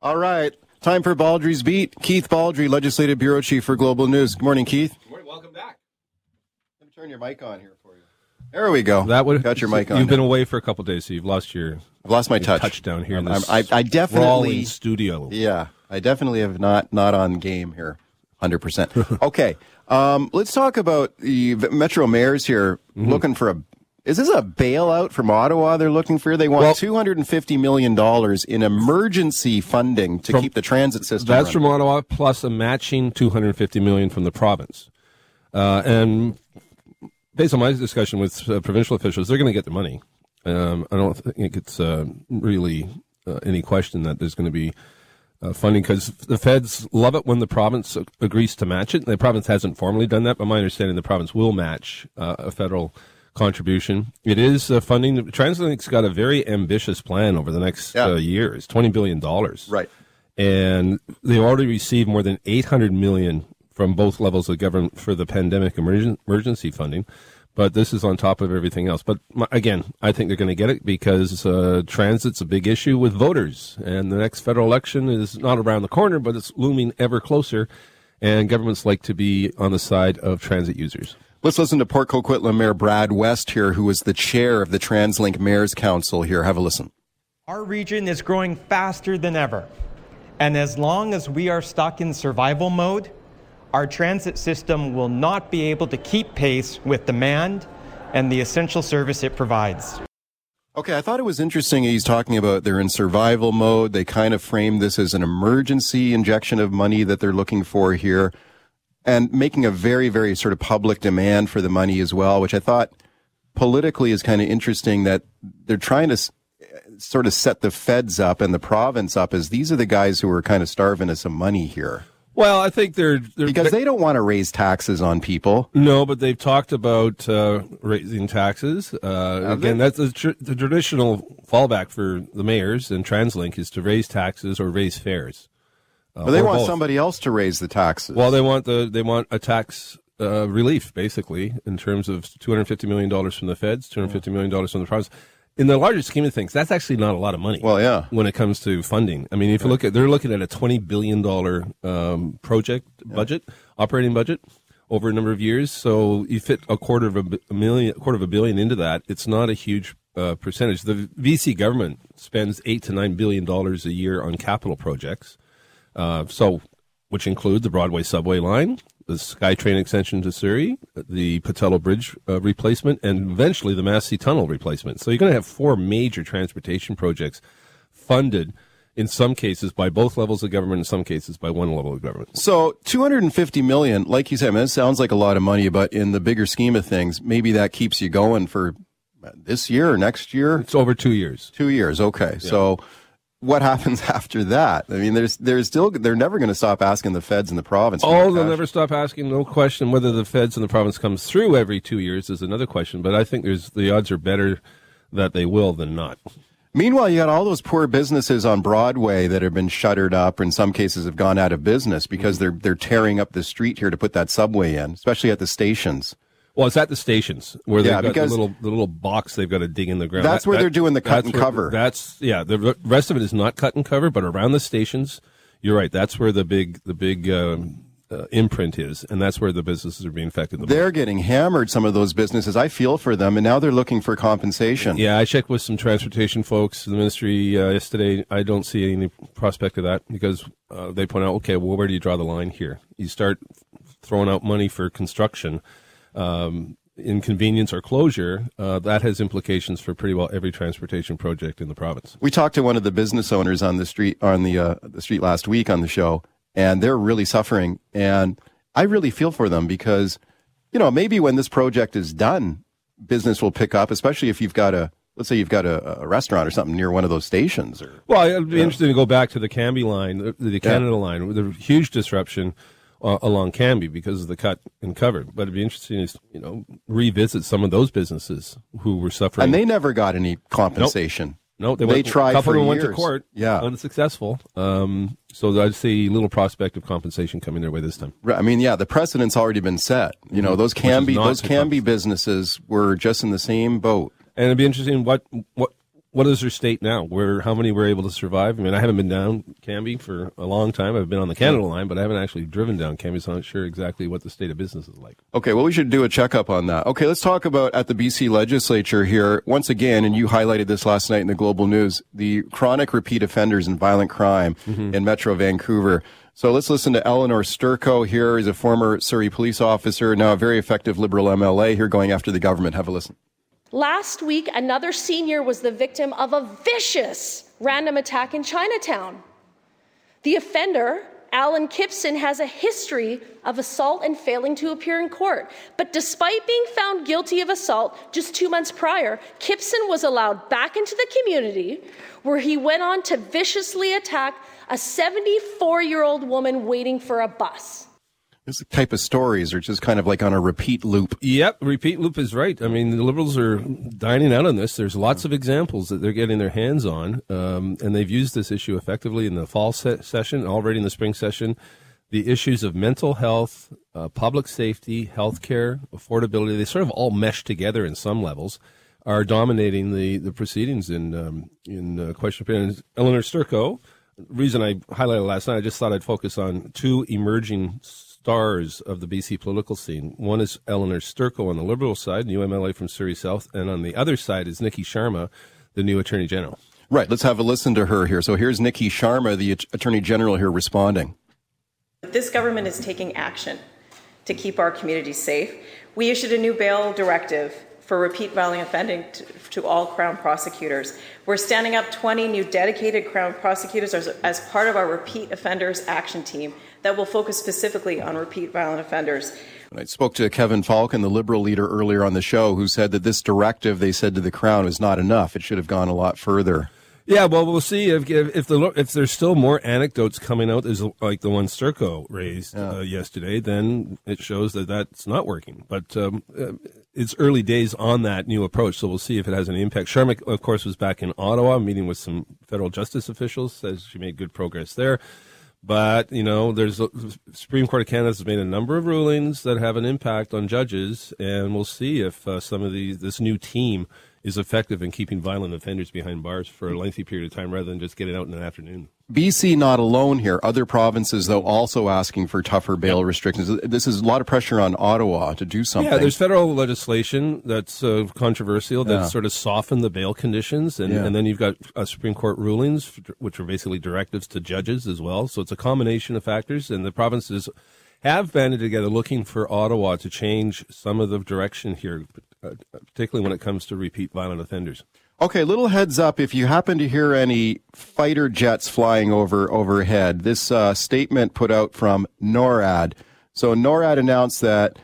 All right. Time for Baldrey's Beat. Keith Baldrey, Legislative Bureau Chief for Global News. Good morning, Keith. Good morning. Welcome back. Let me turn your mic on here for you. There we go. That would got your mic on. You've been away for a couple days, so you've lost your. I've lost my your touch. touchdown here in I'm- this. I, I definitely studio. Yeah, I definitely have not not on game here, hundred percent. Okay, um, let's talk about the Metro mayors here Mm-hmm. looking for a. Is this a bailout from Ottawa? They're looking for. They want Well- two hundred and fifty million dollars in emergency funding to From- keep the transit system. That's running. from Ottawa, plus a matching 250 million from the province. Uh, and based on my discussion with uh, provincial officials, they're going to get the money. Um, I don't think it's uh, really uh, any question that there's going to be uh, funding because the feds love it when the province agrees to match it. The province hasn't formally done that, but my understanding the province will match uh, a federal contribution. It is uh, funding. TransLink's got a very ambitious plan over the next Yeah. uh, years, twenty billion dollars right. and they've already received more than 800 million from both levels of government for the pandemic emergen- emergency funding. But this is on top of everything else. But my, again, I think they're going to get it because uh, transit's a big issue with voters, and the next federal election is not around the corner, but it's looming ever closer. And governments like to be on the side of transit users. Let's listen to Port Coquitlam Mayor Brad West here, who is the chair of the TransLink Mayors Council. Here, have a listen. Our region is growing faster than ever. And as long as we are stuck in survival mode, our transit system will not be able to keep pace with demand and the essential service it provides. Okay, I thought it was interesting. He's talking about they're in survival mode. They kind of frame this as an emergency injection of money that they're looking for here and making a very, very sort of public demand for the money as well, which I thought politically is kind of interesting that they're trying to s- sort of set the feds up and the province up as these are the guys who are kind of starving of some money here Well, I think they're, they're because they don't want to raise taxes on people. No, but they've talked about uh, raising taxes. Uh, again, that's the, tr- the traditional fallback for the mayors and TransLink is to raise taxes or raise fares. Uh, But they want both. somebody else to raise the taxes. Well, they want the they want a tax uh, relief basically in terms of two hundred fifty million dollars from the feds, two hundred fifty million dollars from the province. In the larger scheme of things, that's actually not a lot of money. Well, yeah. When it comes to funding, I mean, if you look at, they're looking at a twenty billion dollar um, project budget, operating budget over a number of years. So you fit a quarter of a, a million, a quarter of a billion into that. It's not a huge uh, percentage. The BC government spends eight to nine billion dollars a year on capital projects. Uh, so, which include the Broadway subway line, the SkyTrain extension to Surrey, the Pattullo Bridge uh, replacement, and eventually the Massey Tunnel replacement. So you're going to have four major transportation projects funded in some cases by both levels of government, in some cases by one level of government. So 250 million, like you said, man, it sounds like a lot of money, but in the bigger scheme of things, maybe that keeps you going for uh, this year or next year, It's over two years. two years. Okay. So what happens after that? I mean, there's, there's still, they're never going to stop asking the feds and the province. Oh, they'll never stop asking. No question whether the feds and the province comes through every two years is another question. But I think there's the odds are better that they will than not. Meanwhile, you got all those poor businesses on Broadway that have been shuttered up, or in some cases have gone out of business because mm-hmm. they're, they're tearing up the street here to put that subway in, especially at the stations. Well, it's at the stations where they've Yeah, got the little the little box they've got to dig in the ground. That's where they're doing the cut and where- cover. That's yeah. The rest of it is not cut and cover, but around the stations, you're right. That's where the big the big um, uh, imprint is, and that's where the businesses are being affected. The. They're getting hammered, some of those businesses. I feel for them, and now they're looking for compensation. Yeah, I checked with some transportation folks in the ministry uh, yesterday. I don't see any prospect of that because uh, they point out, okay, well, where do you draw the line here? You start throwing out money for construction, um, inconvenience or closure. Uh, that has implications for pretty well every transportation project in the province. We talked to one of the business owners on the street on the uh, the street last week on the show, and they're really suffering. And I really feel for them because, you know, maybe when this project is done, business will pick up, especially if you've got a let's say you've got a, a restaurant or something near one of those stations. Or Well, it'd be interesting to go back to the Cambie line, the, the Canada line, the huge disruption uh, along Cambie because of the cut and cover. But it'd be interesting to you know revisit some of those businesses who were suffering. and they never got any compensation. no, they, they went, tried A couple for of them went to court. Yeah. unsuccessful. Um, so I'd see little prospect of compensation coming their way this time. Right, I mean, yeah, the precedent's already been set. You know, those can be those can be businesses were just in the same boat. And it'd be interesting what what what is their state now? Where how many were able to survive? I mean, I haven't been down Cambie for a long time. I've been on the Canada line, but I haven't actually driven down Cambie, so I'm not sure exactly what the state of business is like. Okay, well, we should do a checkup on that. Okay, let's talk about at the BC legislature here once again, and you highlighted this last night in the Global News: the chronic repeat offenders and violent crime mm-hmm. in Metro Vancouver. So let's listen to Elenore Sturko here. He's a former Surrey police officer, now a very effective Liberal MLA here going after the government. Have a listen. Last week, another senior was the victim of a vicious random attack in Chinatown. The offender, Alan Kipson, has a history of assault and failing to appear in court. But despite being found guilty of assault just two months prior, Kipson was allowed back into the community where he went on to viciously attack a 74 year old woman waiting for a bus. This type of stories are just kind of like on a repeat loop. Yep, repeat loop is right. I mean, the liberals are dining out on this. There's lots of examples that they're getting their hands on, um, and they've used this issue effectively in the fall se- session, already in the spring session. The issues of mental health, uh, public safety, healthcare, affordability, they sort of all mesh together in some levels are dominating the, the proceedings in um, in uh, question period. Elenore Sturko, reason I highlighted last night, I just thought I'd focus on two emerging stars of the BC political scene. One is Elenore Sturko on the Liberal side, new MLA from Surrey South, and on the other side is Niki Sharma, the new Attorney General. Right. Let's have a listen to her here. So here's Niki Sharma, the Attorney General, here responding. This government is taking action to keep our communities safe. We issued a new bail directive for repeat violent offending to, to, all Crown prosecutors. We're standing up 20 new dedicated Crown prosecutors as, as, part of our repeat offenders action team that will focus specifically on repeat violent offenders. I spoke to Kevin Falcon, the Liberal leader, earlier on the show, who said that this directive, they said to the Crown, is not enough. It should have gone a lot further. Yeah, well, we'll see if if if, the, if there's still more anecdotes coming out, as like the one Sturko raised yeah. uh, yesterday, then it shows that that's not working. But um, uh, it's early days on that new approach, so we'll see if it has any impact. Sharma, of course, was back in Ottawa meeting with some federal justice officials. Says she made good progress there. But you know, there's Supreme Court of Canada has made a number of rulings that have an impact on judges, and we'll see if uh, some of these this new team is effective in keeping violent offenders behind bars for a lengthy period of time rather than just getting out in an afternoon. BC not alone here. Other provinces, though, also asking for tougher bail restrictions. This is a lot of pressure on Ottawa to do something. Yeah, there's federal legislation that's uh, controversial that yeah. sort of softened the bail conditions, and, yeah. and then you've got uh, Supreme Court rulings, which are basically directives to judges as well. So it's a combination of factors, and the provinces have banded together looking for Ottawa to change some of the direction here, uh, particularly when it comes to repeat violent offenders. Okay, little heads up if you happen to hear any fighter jets flying over overhead. This uh, statement put out from NORAD. So NORAD announced that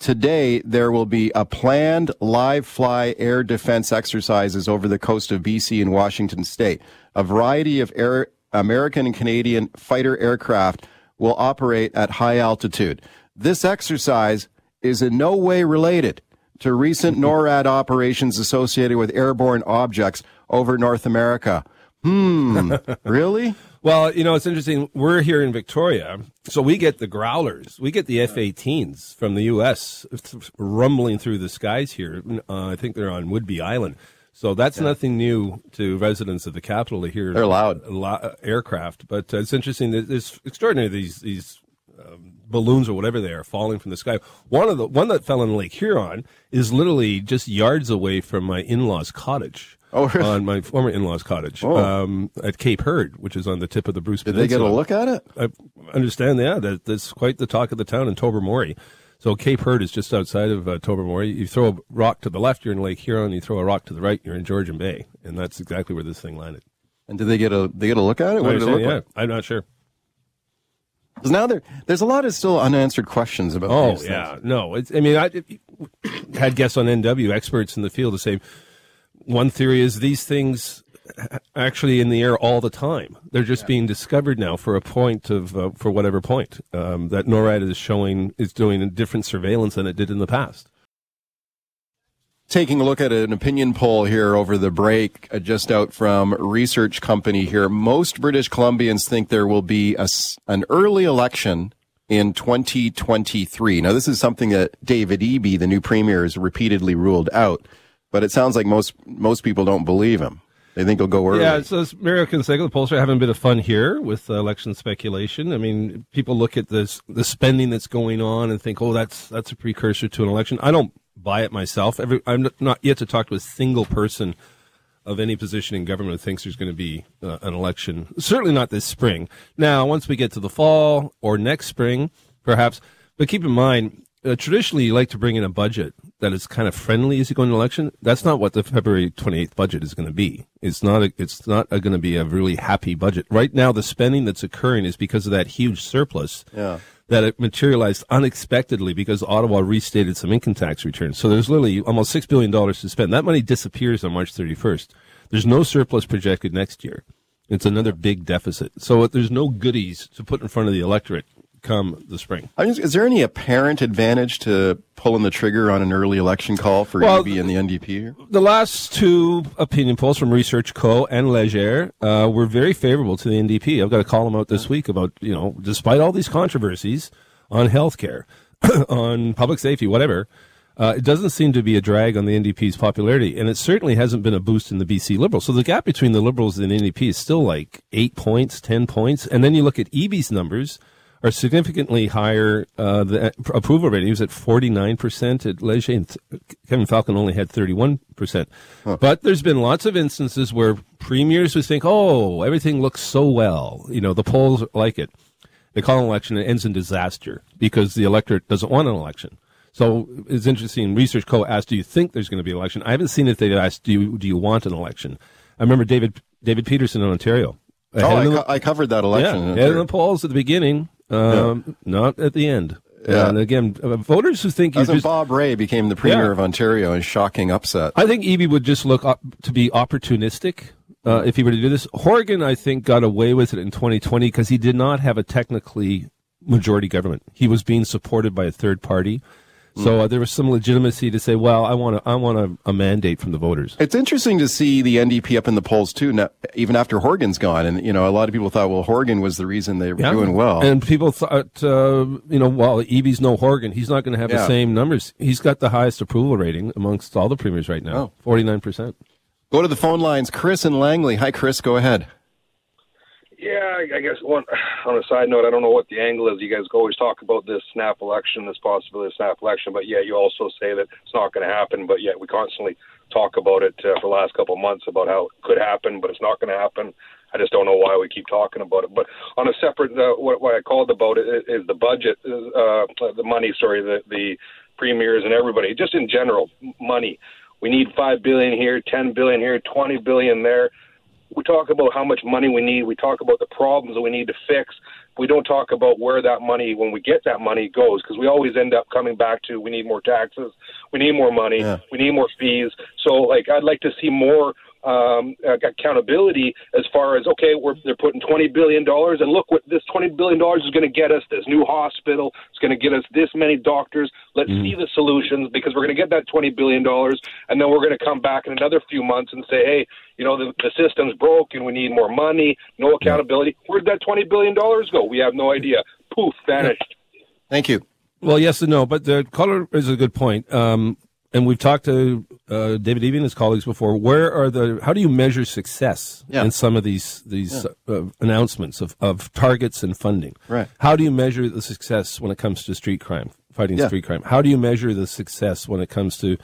today there will be a planned live fly air defense exercises over the coast of BC and Washington state. A variety of air, American and Canadian fighter aircraft will operate at high altitude. This exercise is in no way related to recent NORAD operations associated with airborne objects over North America. Hmm, really? Well, you know, it's interesting. We're here in Victoria, so we get the growlers. We get the F 18s from the U.S. rumbling through the skies here. Uh, I think they're on Whidbey Island. So that's yeah. nothing new to residents of the capital to hear. They're loud. aircraft. But uh, it's interesting. It's extraordinary, these, these um, balloons or whatever they are falling from the sky. One of the one that fell in Lake Huron is literally just yards away from my in-laws' cottage. Oh, really? on my former in-laws' cottage oh. um, at Cape Hurd, which is on the tip of the Bruce. Did Peninsula. they get a look at it? I understand. Yeah, that, that's quite the talk of the town in Tobermory. So Cape Hurd is just outside of uh, Tobermory. You throw a rock to the left, you're in Lake Huron. You throw a rock to the right, you're in Georgian Bay, and that's exactly where this thing landed. And did they get a they get a look at it? What did it look yeah, like? I'm not sure. Because now there, there's a lot of still unanswered questions about. Oh yeah, things. no. It's, I mean, I had guests on NW, experts in the field, to say one theory is these things actually in the air all the time. They're just yeah. being discovered now for a point of uh, for whatever point um, that NORAD is showing is doing a different surveillance than it did in the past taking a look at an opinion poll here over the break, uh, just out from research company here. Most British Columbians think there will be a, an early election in 2023. Now, this is something that David Eby, the new premier, has repeatedly ruled out, but it sounds like most most people don't believe him. They think it'll go early. Yeah, so Canseco, the pollster, having a bit of fun here with uh, election speculation. I mean, people look at this the spending that's going on and think, oh, that's that's a precursor to an election. I don't buy it myself. Every, I'm not yet to talk to a single person of any position in government who thinks there's going to be uh, an election. Certainly not this spring. Now, once we get to the fall or next spring, perhaps. But keep in mind, uh, traditionally you like to bring in a budget that is kind of friendly as you go into election. That's not what the February 28th budget is going to be. It's not. A, it's not going to be a really happy budget. Right now, the spending that's occurring is because of that huge surplus. Yeah. That it materialized unexpectedly because Ottawa restated some income tax returns. So there's literally almost six billion dollars to spend. That money disappears on March 31st. There's no surplus projected next year. It's another big deficit. So there's no goodies to put in front of the electorate come the spring. is there any apparent advantage to pulling the trigger on an early election call for well, Eby and the NDP? The last two opinion polls from Research Co. and Leger uh, were very favorable to the NDP. I've got a column out this week about, you know, despite all these controversies on health care, on public safety, whatever, uh, it doesn't seem to be a drag on the NDP's popularity, and it certainly hasn't been a boost in the BC Liberals. So the gap between the Liberals and the NDP is still like eight points, ten points, and then you look at Eby's numbers – are significantly higher. Uh, the approval rating was at 49% at Leger, and Kevin Falcon only had 31%. Huh. But there's been lots of instances where premiers would think, oh, everything looks so well. You know, the polls like it. They call an election, it ends in disaster because the electorate doesn't want an election. So it's interesting. Research Co. asked, "Do you think there's going to be an election?" I haven't seen if they've asked, "Do you do you want an election?" I remember David David Peterson in Ontario. Oh, I, co- I, covered that election. Yeah, in the polls at the beginning, um, yeah. Not at the end. Yeah. And again, uh, voters who think As just, Bob Rae became the premier yeah. of Ontario in shocking upset. I think Eby would just look up to be opportunistic uh, if he were to do this. Horgan, I think, got away with it in 2020 because he did not have a technically majority government. He was being supported by a third party. So uh, there was some legitimacy to say, well, I want I want a, a, mandate from the voters. It's interesting to see the NDP up in the polls too, now, even after Horgan's gone. And you know, a lot of people thought, well, Horgan was the reason they were yeah. doing well. And people thought, uh, you know, well, Eby's no Horgan. He's not going to have yeah. the same numbers. He's got the highest approval rating amongst all the premiers right now, oh. forty nine percent. Go to the phone lines. Chris and Langley. Hi, Chris. Go ahead. Yeah, I guess one on a side note, I don't know what the angle is. You guys always talk about this snap election, this possibility of snap election, but yeah, you also say that it's not going to happen. But yet we constantly talk about it uh, for the last couple of months about how it could happen, but it's not going to happen. I just don't know why we keep talking about it. But on a separate, uh, what, what I called about it is the budget, uh, the money. Sorry, the the premiers and everybody, just in general, money. We need five billion here, ten billion here, twenty billion there we talk about how much money we need. We talk about the problems that we need to fix. We don't talk about where that money, when we get that money, goes because we always end up coming back to we need more taxes, we need more money, yeah. we need more fees. So, like, I'd like to see more um, accountability as far as okay, we're they're putting twenty billion dollars, and look what this twenty billion dollars is going to get us. This new hospital, it's going to get us this many doctors. Let's mm. see the solutions because we're going to get that twenty billion dollars, and then we're going to come back in another few months and say, hey, you know, the, the system's broken. We need more money. No accountability. Where'd that twenty billion dollars go? We have no idea. Poof, vanished. Thank you. Well, yes and no, but the caller is a good point. Um, and we've talked to uh, David Eby and his colleagues before. Where are the? How do you measure success yeah. in some of these these yeah. uh, announcements of, of targets and funding? Right. How do you measure the success when it comes to street crime, fighting yeah. street crime? How do you measure the success when it comes to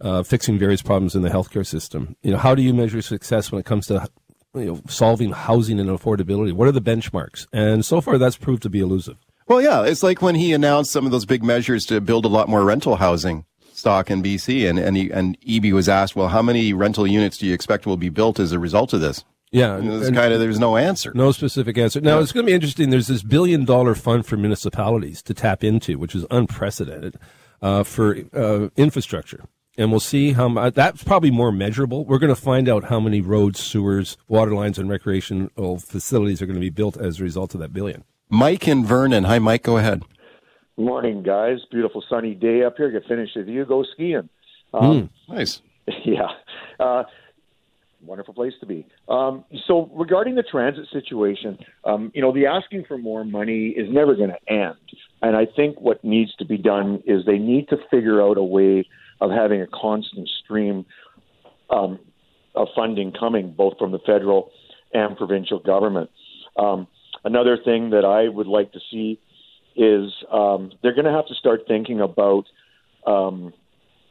uh, fixing various problems in the healthcare system? You know, how do you measure success when it comes to you know, solving housing and affordability? What are the benchmarks? And so far, that's proved to be elusive. Well, yeah, it's like when he announced some of those big measures to build a lot more rental housing stock in BC, and and, he, and Eby was asked, well, how many rental units do you expect will be built as a result of this? Yeah, and kind of there's no answer, no specific answer. Now yeah. it's going to be interesting. There's this billion dollar fund for municipalities to tap into, which is unprecedented uh, for uh, infrastructure, and we'll see how much. That's probably more measurable. We're going to find out how many roads, sewers, water lines, and recreational facilities are going to be built as a result of that billion. Mike and Vernon. Hi, Mike. Go ahead. Morning, guys. Beautiful sunny day up here. Get finished with you. Go skiing. Um, mm, nice. Yeah. Uh, wonderful place to be. Um, so, regarding the transit situation, um, you know, the asking for more money is never going to end. And I think what needs to be done is they need to figure out a way of having a constant stream um, of funding coming, both from the federal and provincial government. Um, another thing that I would like to see is um, they're going to have to start thinking about um,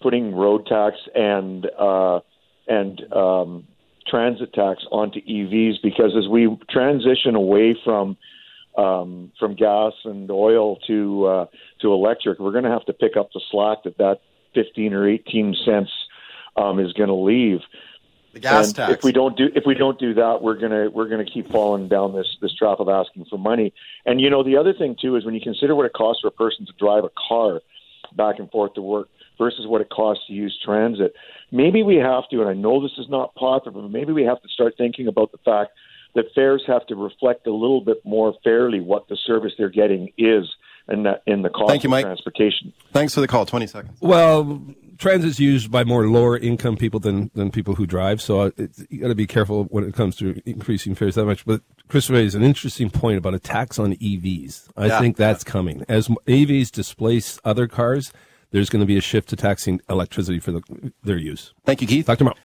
putting road tax and uh, and um, transit tax onto EVs because as we transition away from um, from gas and oil to uh, to electric, we're going to have to pick up the slack that that 15 or 18 cents um, is going to leave. The gas and tax. If we don't do if we don't do that, we're gonna we're gonna keep falling down this this trap of asking for money. And you know the other thing too is when you consider what it costs for a person to drive a car back and forth to work versus what it costs to use transit, maybe we have to. And I know this is not popular, but maybe we have to start thinking about the fact that fares have to reflect a little bit more fairly what the service they're getting is in the, in the cost Thank you, of Mike. transportation. Thanks for the call. 20 seconds. Well, transit's used by more lower income people than, than people who drive, so uh, it's, you got to be careful when it comes to increasing fares that much. But Chris raised an interesting point about a tax on EVs. I Yeah. think that's coming as EVs displace other cars. There's going to be a shift to taxing electricity for the, their use. Thank you, Keith. Talk tomorrow.